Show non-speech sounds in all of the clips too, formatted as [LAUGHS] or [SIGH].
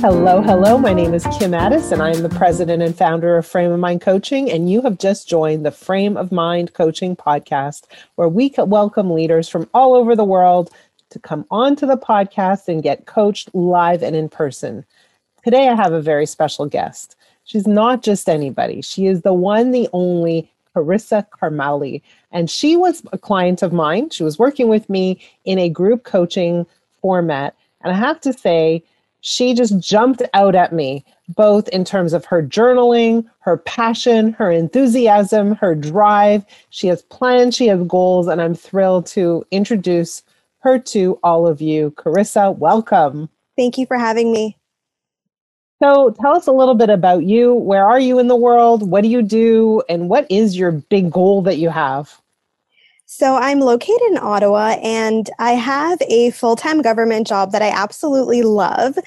Hello, hello. My name is Kim Ades, and I am the president and founder of Frame of Mind Coaching. And you have just joined the Frame of Mind Coaching podcast, where we welcome leaders from all over the world to come onto the podcast and get coached live and in person. Today, I have a very special guest. She's not just anybody, she is the one, the only Karisa Karmali. And she was a client of mine. She was working with me in a group coaching format. And I have to say, she just jumped out at me, both in terms of her journaling, her passion, her enthusiasm, her drive. She has plans, she has goals, and I'm thrilled to introduce her to all of you. Carissa, welcome. Thank you for having me. So, tell us a little bit about you. Where are you in the world? What do you do? And what is your big goal that you have? So, I'm located in Ottawa and I have a full time government job that I absolutely love.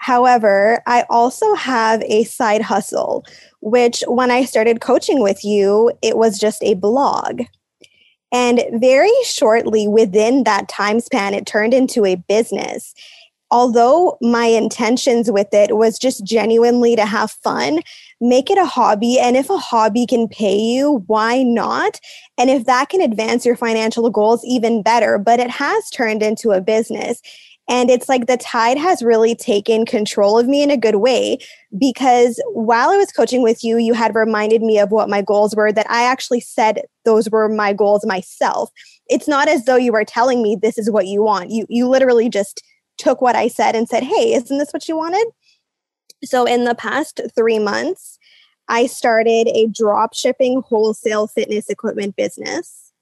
However, I also have a side hustle, which when I started coaching with you, it was just a blog. And very shortly within that time span, it turned into a business although my intentions with it was just genuinely to have fun, make it a hobby. And if a hobby can pay you, why not? And if that can advance your financial goals, even better. But it has turned into a business. And it's like the tide has really taken control of me in a good way because while I was coaching with you, you had reminded me of what my goals were, that I actually said those were my goals myself. It's not as though you were telling me this is what you want. You, you literally just took what I said and said, Hey, isn't this what you wanted? So, in the past three months, I started a drop shipping wholesale fitness equipment business.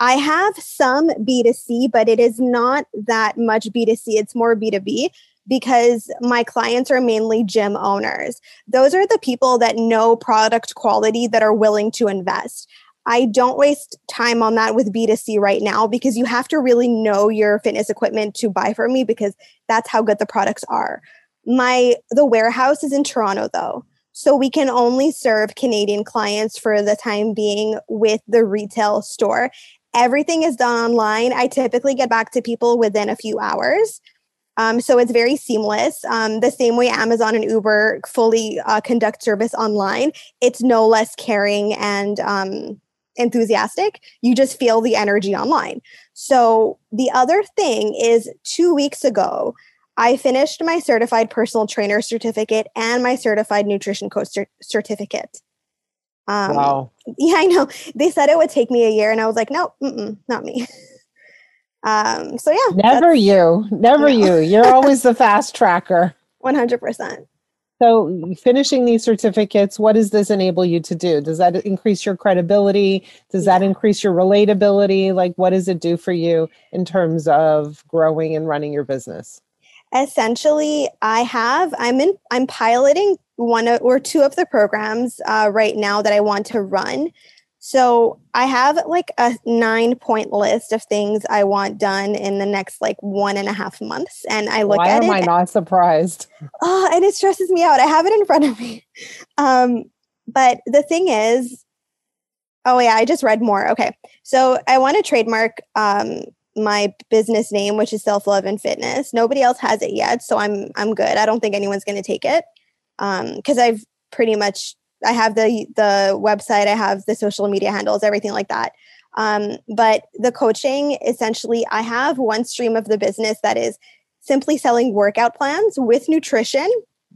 I have some B2C, but it is not that much B2C. It's more B2B because my clients are mainly gym owners. Those are the people that know product quality that are willing to invest. I don't waste time on that with B2C right now because you have to really know your fitness equipment to buy from me because that's how good the products are. My the warehouse is in Toronto though. So we can only serve Canadian clients for the time being with the retail store. Everything is done online. I typically get back to people within a few hours. Um, so it's very seamless. Um, the same way Amazon and Uber fully uh, conduct service online, it's no less caring and um, enthusiastic. You just feel the energy online. So the other thing is two weeks ago, I finished my certified personal trainer certificate and my certified nutrition coach certificate. Um, wow. Yeah, I know. They said it would take me a year, and I was like, no, not me. [LAUGHS] um, so yeah. Never you. Never no. you. You're always the fast tracker. [LAUGHS] 100%. So, finishing these certificates, what does this enable you to do? Does that increase your credibility? Does that increase your relatability? Like, what does it do for you in terms of growing and running your business? Essentially, I have, I'm in, I'm piloting one or two of the programs uh, right now that I want to run. So I have like a nine point list of things I want done in the next like one and a half months. And I look Why at it. Why am I not surprised? [LAUGHS] Oh, and it stresses me out. I have it in front of me. Um, but the thing is, oh yeah, I just read more. Okay. So I want to trademark um my business name, which is self love and fitness. Nobody else has it yet, so I'm I'm good. I don't think anyone's going to take it um because I've pretty much I have the the website, I have the social media handles, everything like that. Um, but the coaching, essentially, I have one stream of the business that is simply selling workout plans with nutrition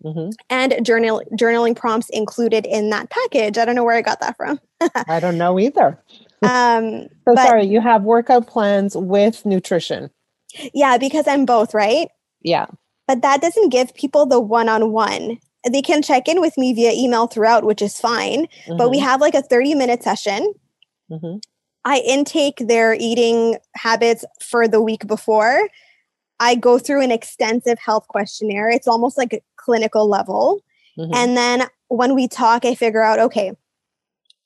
mm-hmm. and journal journaling prompts included in that package. I don't know where I got that from. [LAUGHS] I don't know either. um, [LAUGHS] so but, sorry, you have workout plans with nutrition. Yeah, because I'm both, right? Yeah. But that doesn't give people the one on one they can check in with me via email throughout, which is fine. Mm-hmm. But we mm-hmm. have like a 30 minute session. Mm-hmm. I intake their eating habits for the week before. I go through an extensive health questionnaire. It's almost like a clinical level. Mm-hmm. And then when we talk, I figure out okay,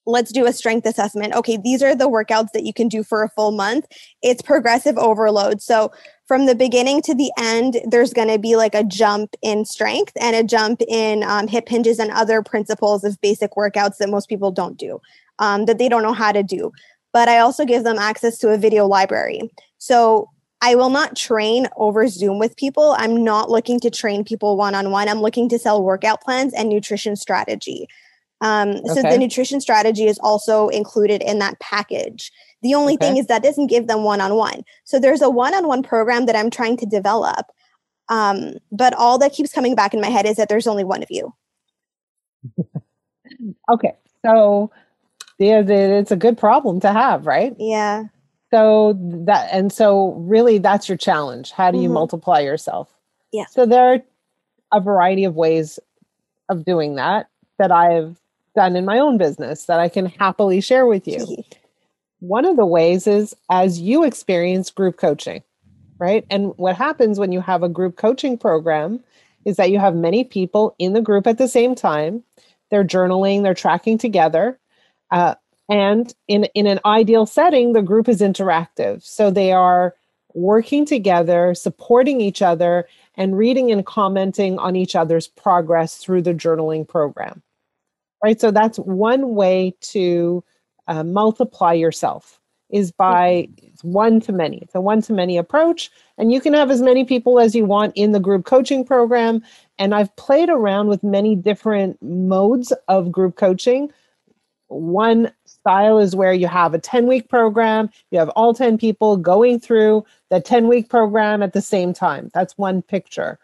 let's do a strength assessment. Okay, these are the workouts that you can do for a full month. It's progressive overload. So from the beginning to the end, there's going to be like a jump in strength and a jump in um, hip hinges and other principles of basic workouts that most people don't do, um, that they don't know how to do. But I also give them access to a video library. So I will not train over Zoom with people. I'm not looking to train people one on one. I'm looking to sell workout plans and nutrition strategy. Um, so the nutrition strategy is also included in that package. The only Okay. thing is that doesn't give them one on one. So there's a one on one program that I'm trying to develop. Um, but all that keeps coming back in my head is that there's only one of you. [LAUGHS] Okay. So yeah, it's a good problem to have, right? Yeah. So that and so really that's your challenge. How do you Mhm. multiply yourself? Yeah. So there are a variety of ways of doing that that I've done in my own business that I can happily share with you. [LAUGHS] One of the ways is as you experience group coaching, right? And what happens when you have a group coaching program is that you have many people in the group at the same time. They're journaling, they're tracking together. Uh, and in, in an ideal setting, the group is interactive. So they are working together, supporting each other, and reading and commenting on each other's progress through the journaling program. Right. So that's one way to uh, multiply yourself is by it's one to many. It's a one to many approach, and you can have as many people as you want in the group coaching program. And I've played around with many different modes of group coaching. One style is where you have a 10 week program, you have all 10 people going through the 10 week program at the same time. That's one picture.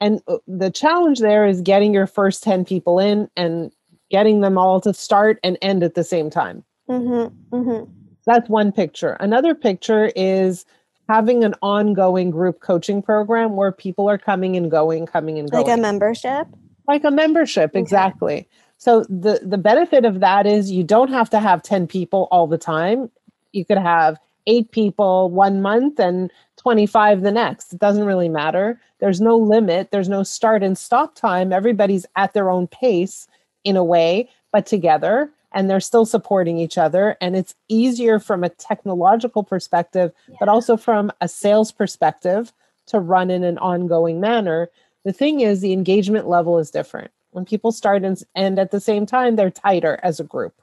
And uh, the challenge there is getting your first 10 people in and getting them all to start and end at the same time. Mm-hmm. Mm-hmm. That's one picture. Another picture is having an ongoing group coaching program where people are coming and going, coming and going. Like a membership. like a membership, Okay. exactly. So the the benefit of that is you don't have to have 10 people all the time. You could have 8 people one month and 25 the next. It doesn't really matter. There's no limit, there's no start and stop time. Everybody's at their own pace in a way, but together and they're still supporting each other and it's easier from a technological perspective but also from a sales perspective to run in an ongoing manner. The thing is the engagement level is different. When people start and end at the same time they're tighter as a group.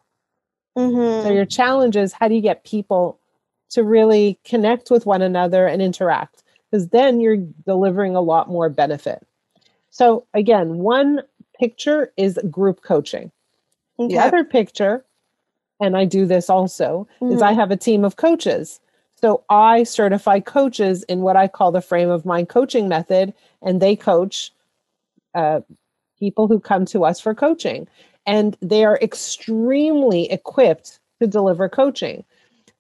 Mm-hmm. so your challenge is how do you get people to really connect with one another and interact? Because then you're delivering a lot more benefit. So again one picture is group coaching the other picture, and I do this also, is I have a team of coaches. So I certify coaches in what I call the frame of mind coaching method, and they coach uh, people who come to us for coaching. And they are extremely equipped to deliver coaching.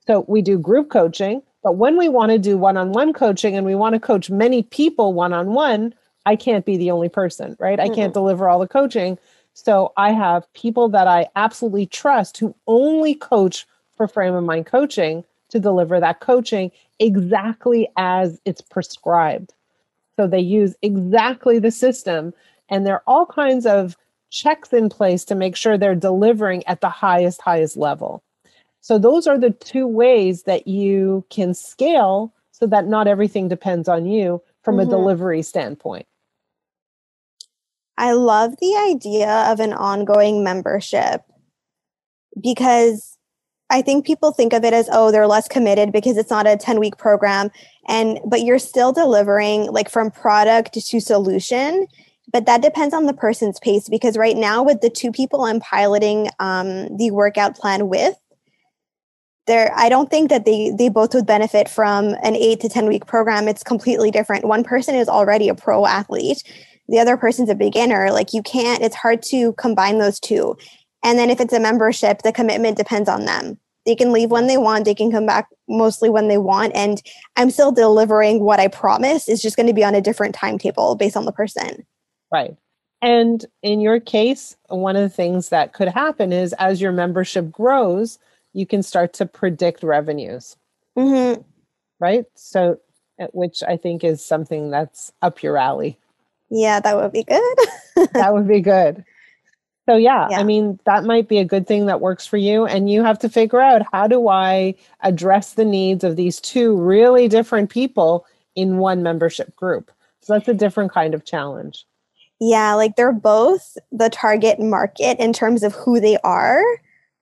So we do group coaching, but when we want to do one on one coaching and we want to coach many people one on one, I can't be the only person, right? I can't deliver all the coaching. So I have people that I absolutely trust who only coach for frame of mind coaching to deliver that coaching exactly as it's prescribed. So they use exactly the system, and there are all kinds of checks in place to make sure they're delivering at the highest, highest level. So those are the two ways that you can scale so that not everything depends on you from a Mhm. delivery standpoint. I love the idea of an ongoing membership because I think people think of it as oh they're less committed because it's not a 10 week program and but you're still delivering like from product to solution but that depends on the person's pace because right now with the two people I'm piloting um, the workout plan with there I don't think that they they both would benefit from an 8 to 10 week program. It's completely different. One person is already a pro athlete the other person's a beginner like you can't it's hard to combine those two and then if it's a membership the commitment depends on them they can leave when they want they can come back mostly when they want and i'm still delivering what i promise it's just going to be on a different timetable based on the person Right. And in your case, one of the things that could happen is as your membership grows, you can start to predict revenues, mm-hmm. right? So, uh, which I think is something that's up your alley. Yeah that would be good [LAUGHS] that would be good. So, yeah, Yeah. I mean, that might be a good thing that works for you. And you have to figure out how do I address the needs of these two really different people in one membership group? So, that's a different kind of challenge. Yeah, like they're both the target market in terms of who they are,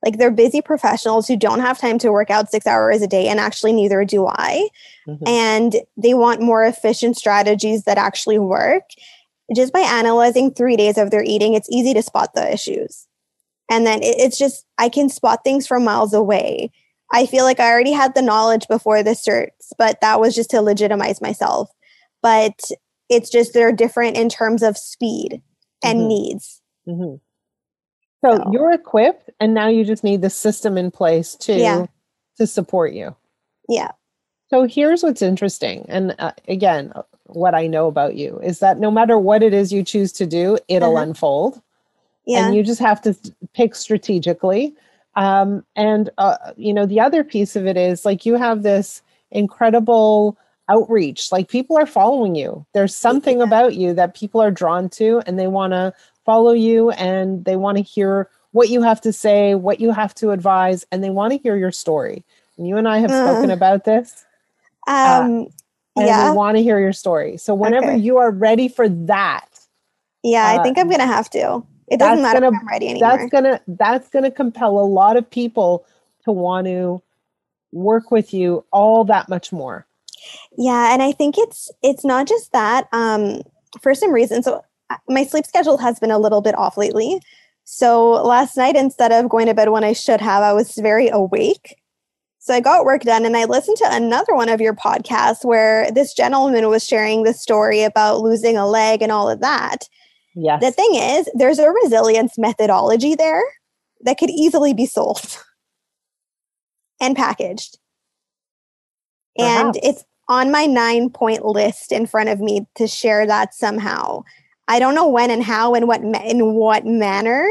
Like they're busy professionals who don't have time to work out six hours a day, and actually, neither do I. Mm-hmm. And they want more efficient strategies that actually work. Just by analyzing three days of their eating, it's easy to spot the issues. And then it, it's just, I can spot things from miles away. I feel like I already had the knowledge before the certs, but that was just to legitimize myself. But it's just they're different in terms of speed and mm-hmm. needs. Mm-hmm. So, so, you're equipped, and now you just need the system in place to yeah. to support you. Yeah. So here's what's interesting, and uh, again, what I know about you is that no matter what it is you choose to do, it'll uh-huh. unfold. Yeah. And you just have to pick strategically. Um, and uh, you know, the other piece of it is like you have this incredible outreach. Like people are following you. There's something yeah. about you that people are drawn to, and they want to follow you and they want to hear what you have to say, what you have to advise, and they want to hear your story. And you and I have uh, spoken about this. Uh, um, uh, and yeah. we want to hear your story. So whenever okay. you are ready for that, yeah, I think I'm uh, gonna have to. It doesn't matter gonna, if I'm ready anymore. That's gonna that's gonna compel a lot of people to want to work with you all that much more. Yeah, and I think it's it's not just that. Um, for some reason, so uh, my sleep schedule has been a little bit off lately. So last night, instead of going to bed when I should have, I was very awake. So I got work done and I listened to another one of your podcasts where this gentleman was sharing the story about losing a leg and all of that. Yes. The thing is, there's a resilience methodology there that could easily be sold [LAUGHS] and packaged. Perhaps. And it's on my nine point list in front of me to share that somehow. I don't know when and how and what in what manner,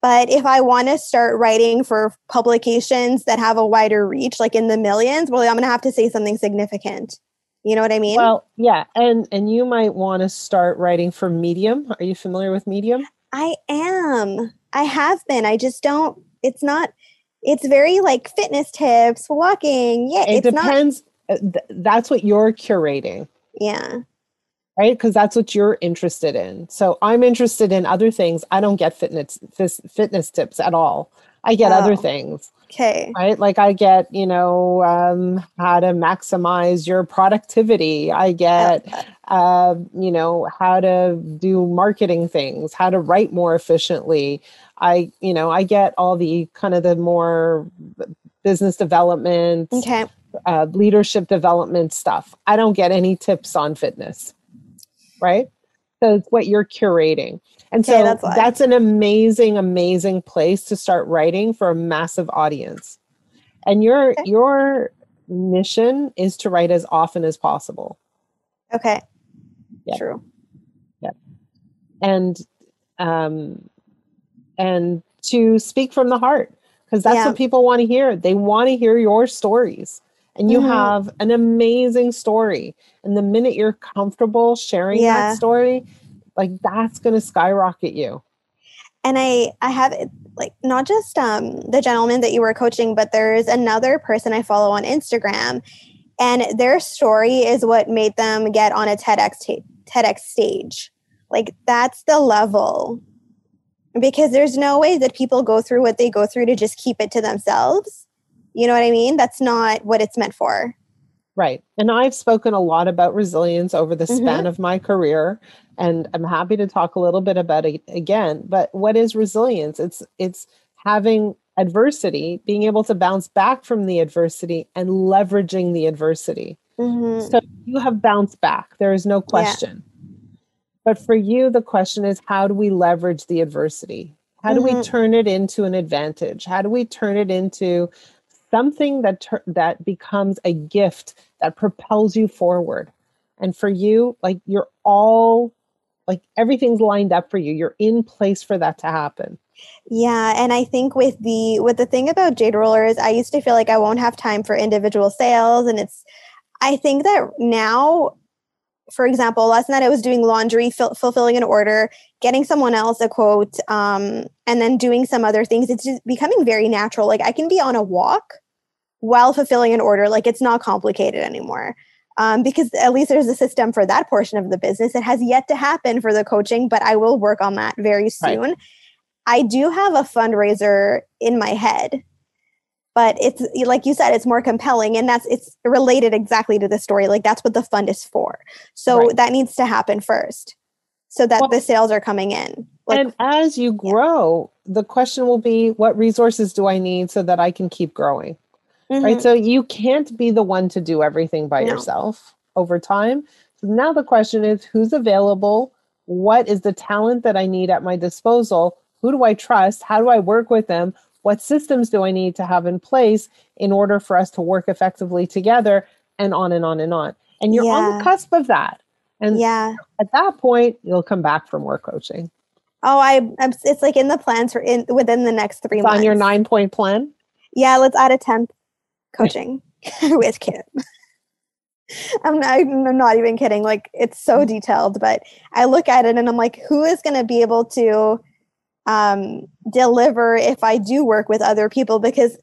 but if I want to start writing for publications that have a wider reach, like in the millions, well, I'm going to have to say something significant. You know what I mean? Well, yeah, and and you might want to start writing for Medium. Are you familiar with Medium? I am. I have been. I just don't. It's not. It's very like fitness tips, walking. Yeah, it depends. Not, uh, that's what you're curating. Yeah. Right, because that's what you're interested in. So I'm interested in other things. I don't get fitness fitness tips at all. I get oh. other things. Okay. Right. Like I get, you know, um, how to maximize your productivity. I get, uh, you know, how to do marketing things, how to write more efficiently. I, you know, I get all the kind of the more business development, okay. uh, leadership development stuff. I don't get any tips on fitness. Right. So it's what you're curating. And okay, so that's, that's an amazing, amazing place to start writing for a massive audience. And your okay. your mission is to write as often as possible. Okay. Yeah. True. Yeah. And um and to speak from the heart because that's yeah. what people want to hear. They want to hear your stories. And you mm-hmm. have an amazing story. And the minute you're comfortable sharing yeah. that story, like that's going to skyrocket you and i i have like not just um the gentleman that you were coaching but there's another person i follow on instagram and their story is what made them get on a tedx t- tedx stage like that's the level because there's no way that people go through what they go through to just keep it to themselves you know what i mean that's not what it's meant for Right. And I've spoken a lot about resilience over the span mm-hmm. of my career and I'm happy to talk a little bit about it again, but what is resilience? It's it's having adversity, being able to bounce back from the adversity and leveraging the adversity. Mm-hmm. So you have bounced back. There is no question. Yeah. But for you the question is how do we leverage the adversity? How do mm-hmm. we turn it into an advantage? How do we turn it into something that ter- that becomes a gift that propels you forward. And for you like you're all like everything's lined up for you. You're in place for that to happen. Yeah and i think with the with the thing about jade rollers i used to feel like i won't have time for individual sales and it's i think that now for example last night i was doing laundry fil- fulfilling an order getting someone else a quote um, and then doing some other things. It's just becoming very natural. Like i can be on a walk while fulfilling an order. Like it's not complicated anymore. Um, because at least there's a system for that portion of the business. It has yet to happen for the coaching but i will work on that very soon. Right. I do have a fundraiser in my head, but it's like you said, it's more compelling, and that's it's related exactly to the story. Like that's what the fund is for. So right. that needs to happen first, so that well, the sales are coming in. Like, and as you grow, yeah. the question will be, what resources do I need so that I can keep growing? Mm-hmm. Right. So you can't be the one to do everything by no. yourself over time. So now the question is, who's available? What is the talent that I need at my disposal? Who do I trust? How do I work with them? What systems do I need to have in place in order for us to work effectively together? And on and on and on. And you're yeah. on the cusp of that. And yeah. at that point, you'll come back for more coaching. Oh, I I'm, it's like in the plans for in within the next three it's months. On your nine point plan. Yeah, let's add a tenth coaching [LAUGHS] with Kim. [LAUGHS] I'm not, I'm not even kidding. Like it's so mm. detailed, but I look at it and I'm like, who is going to be able to um, deliver if I do work with other people? Because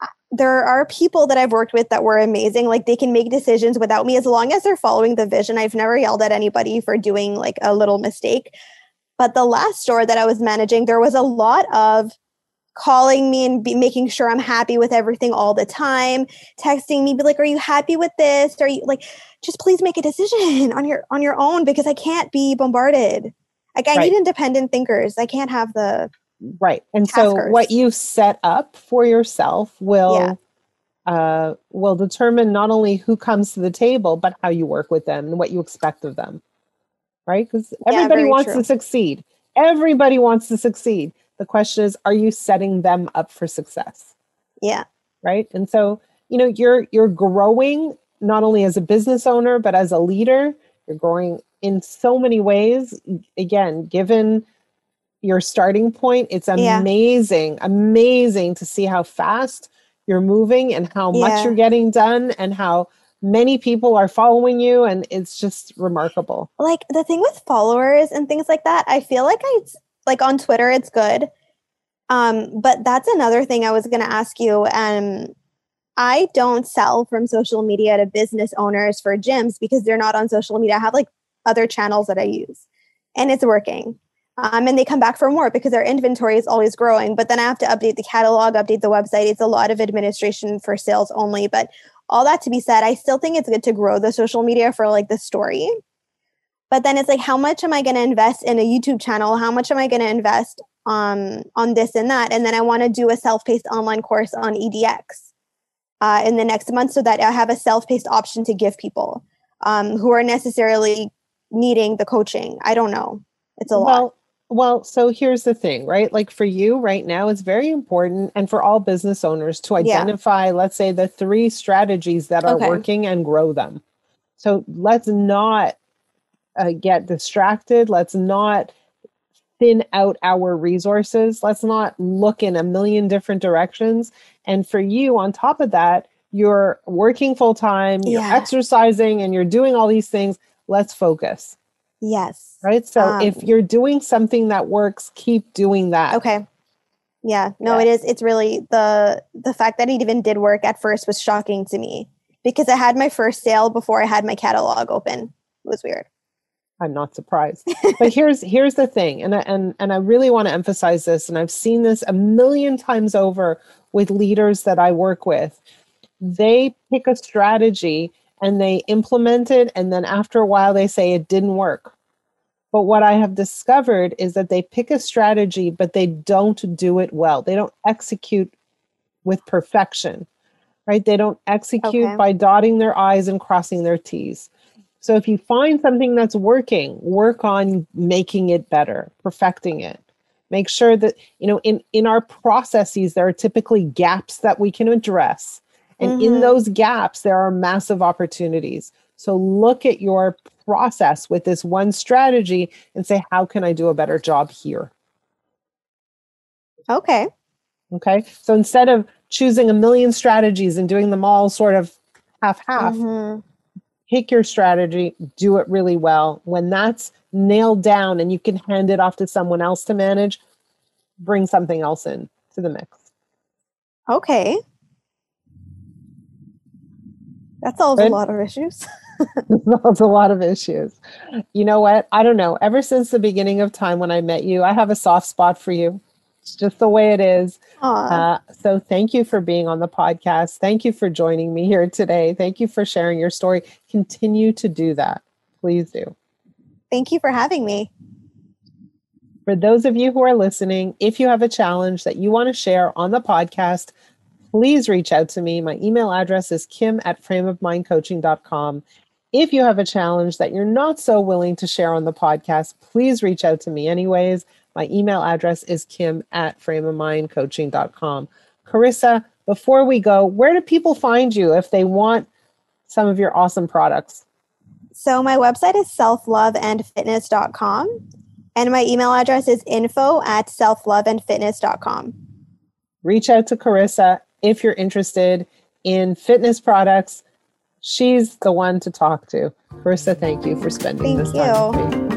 uh, there are people that I've worked with that were amazing. Like they can make decisions without me as long as they're following the vision. I've never yelled at anybody for doing like a little mistake. But the last store that I was managing, there was a lot of calling me and be making sure I'm happy with everything all the time, texting me, be like, "Are you happy with this? Are you like, just please make a decision [LAUGHS] on your on your own because I can't be bombarded. Like I right. need independent thinkers. I can't have the right. And taskers. so what you set up for yourself will." Yeah. Uh, will determine not only who comes to the table, but how you work with them and what you expect of them right? Because everybody yeah, wants true. to succeed. Everybody wants to succeed. The question is, are you setting them up for success? Yeah. Right. And so, you know, you're you're growing not only as a business owner, but as a leader. You're growing in so many ways. Again, given your starting point, it's amazing, yeah. amazing to see how fast you're moving and how yeah. much you're getting done and how many people are following you and it's just remarkable like the thing with followers and things like that i feel like i like on twitter it's good um but that's another thing i was going to ask you um i don't sell from social media to business owners for gyms because they're not on social media i have like other channels that i use and it's working um, and they come back for more because our inventory is always growing but then i have to update the catalog update the website it's a lot of administration for sales only but all that to be said, I still think it's good to grow the social media for like the story. But then it's like, how much am I going to invest in a YouTube channel? How much am I going to invest um, on this and that? And then I want to do a self paced online course on EDX uh, in the next month so that I have a self paced option to give people um, who are necessarily needing the coaching. I don't know. It's a well, lot. Well, so here's the thing, right? Like for you right now, it's very important, and for all business owners to identify, yeah. let's say, the three strategies that are okay. working and grow them. So let's not uh, get distracted. Let's not thin out our resources. Let's not look in a million different directions. And for you, on top of that, you're working full time, you're exercising, and you're doing all these things. Let's focus Yes. Right. So um, if you're doing something that works, keep doing that. Okay. Yeah. No, yeah. it is. It's really the the fact that it even did work at first was shocking to me because I had my first sale before I had my catalog open. It was weird. I'm not surprised. [LAUGHS] but here's here's the thing, and I, and and I really want to emphasize this, and I've seen this a million times over with leaders that I work with. They pick a strategy and they implement it, and then after a while they say it didn't work. But what I have discovered is that they pick a strategy, but they don't do it well. They don't execute with perfection, right? They don't execute okay. by dotting their I's and crossing their T's. So if you find something that's working, work on making it better, perfecting it. Make sure that, you know, in, in our processes, there are typically gaps that we can address. And mm-hmm. in those gaps, there are massive opportunities. So look at your process with this one strategy and say, how can I do a better job here? Okay. Okay. So instead of choosing a million strategies and doing them all sort of half half, mm-hmm. pick your strategy, do it really well. When that's nailed down and you can hand it off to someone else to manage, bring something else in to the mix. Okay. That solves a lot of issues. [LAUGHS] [LAUGHS] solves a lot of issues. You know what? I don't know. Ever since the beginning of time when I met you, I have a soft spot for you. It's just the way it is. Uh, so thank you for being on the podcast. Thank you for joining me here today. Thank you for sharing your story. Continue to do that. Please do. Thank you for having me. For those of you who are listening, if you have a challenge that you want to share on the podcast, please reach out to me. My email address is kim at frameofmindcoaching.com. If you have a challenge that you're not so willing to share on the podcast, please reach out to me anyways. My email address is kim at frameofmindcoaching.com. Karisa, before we go, where do people find you if they want some of your awesome products? So my website is selfloveandfitness.com and my email address is info at selfloveandfitness.com. Reach out to Karisa if you're interested in fitness products. She's the one to talk to. Karisa, thank you for spending thank this you. time with me.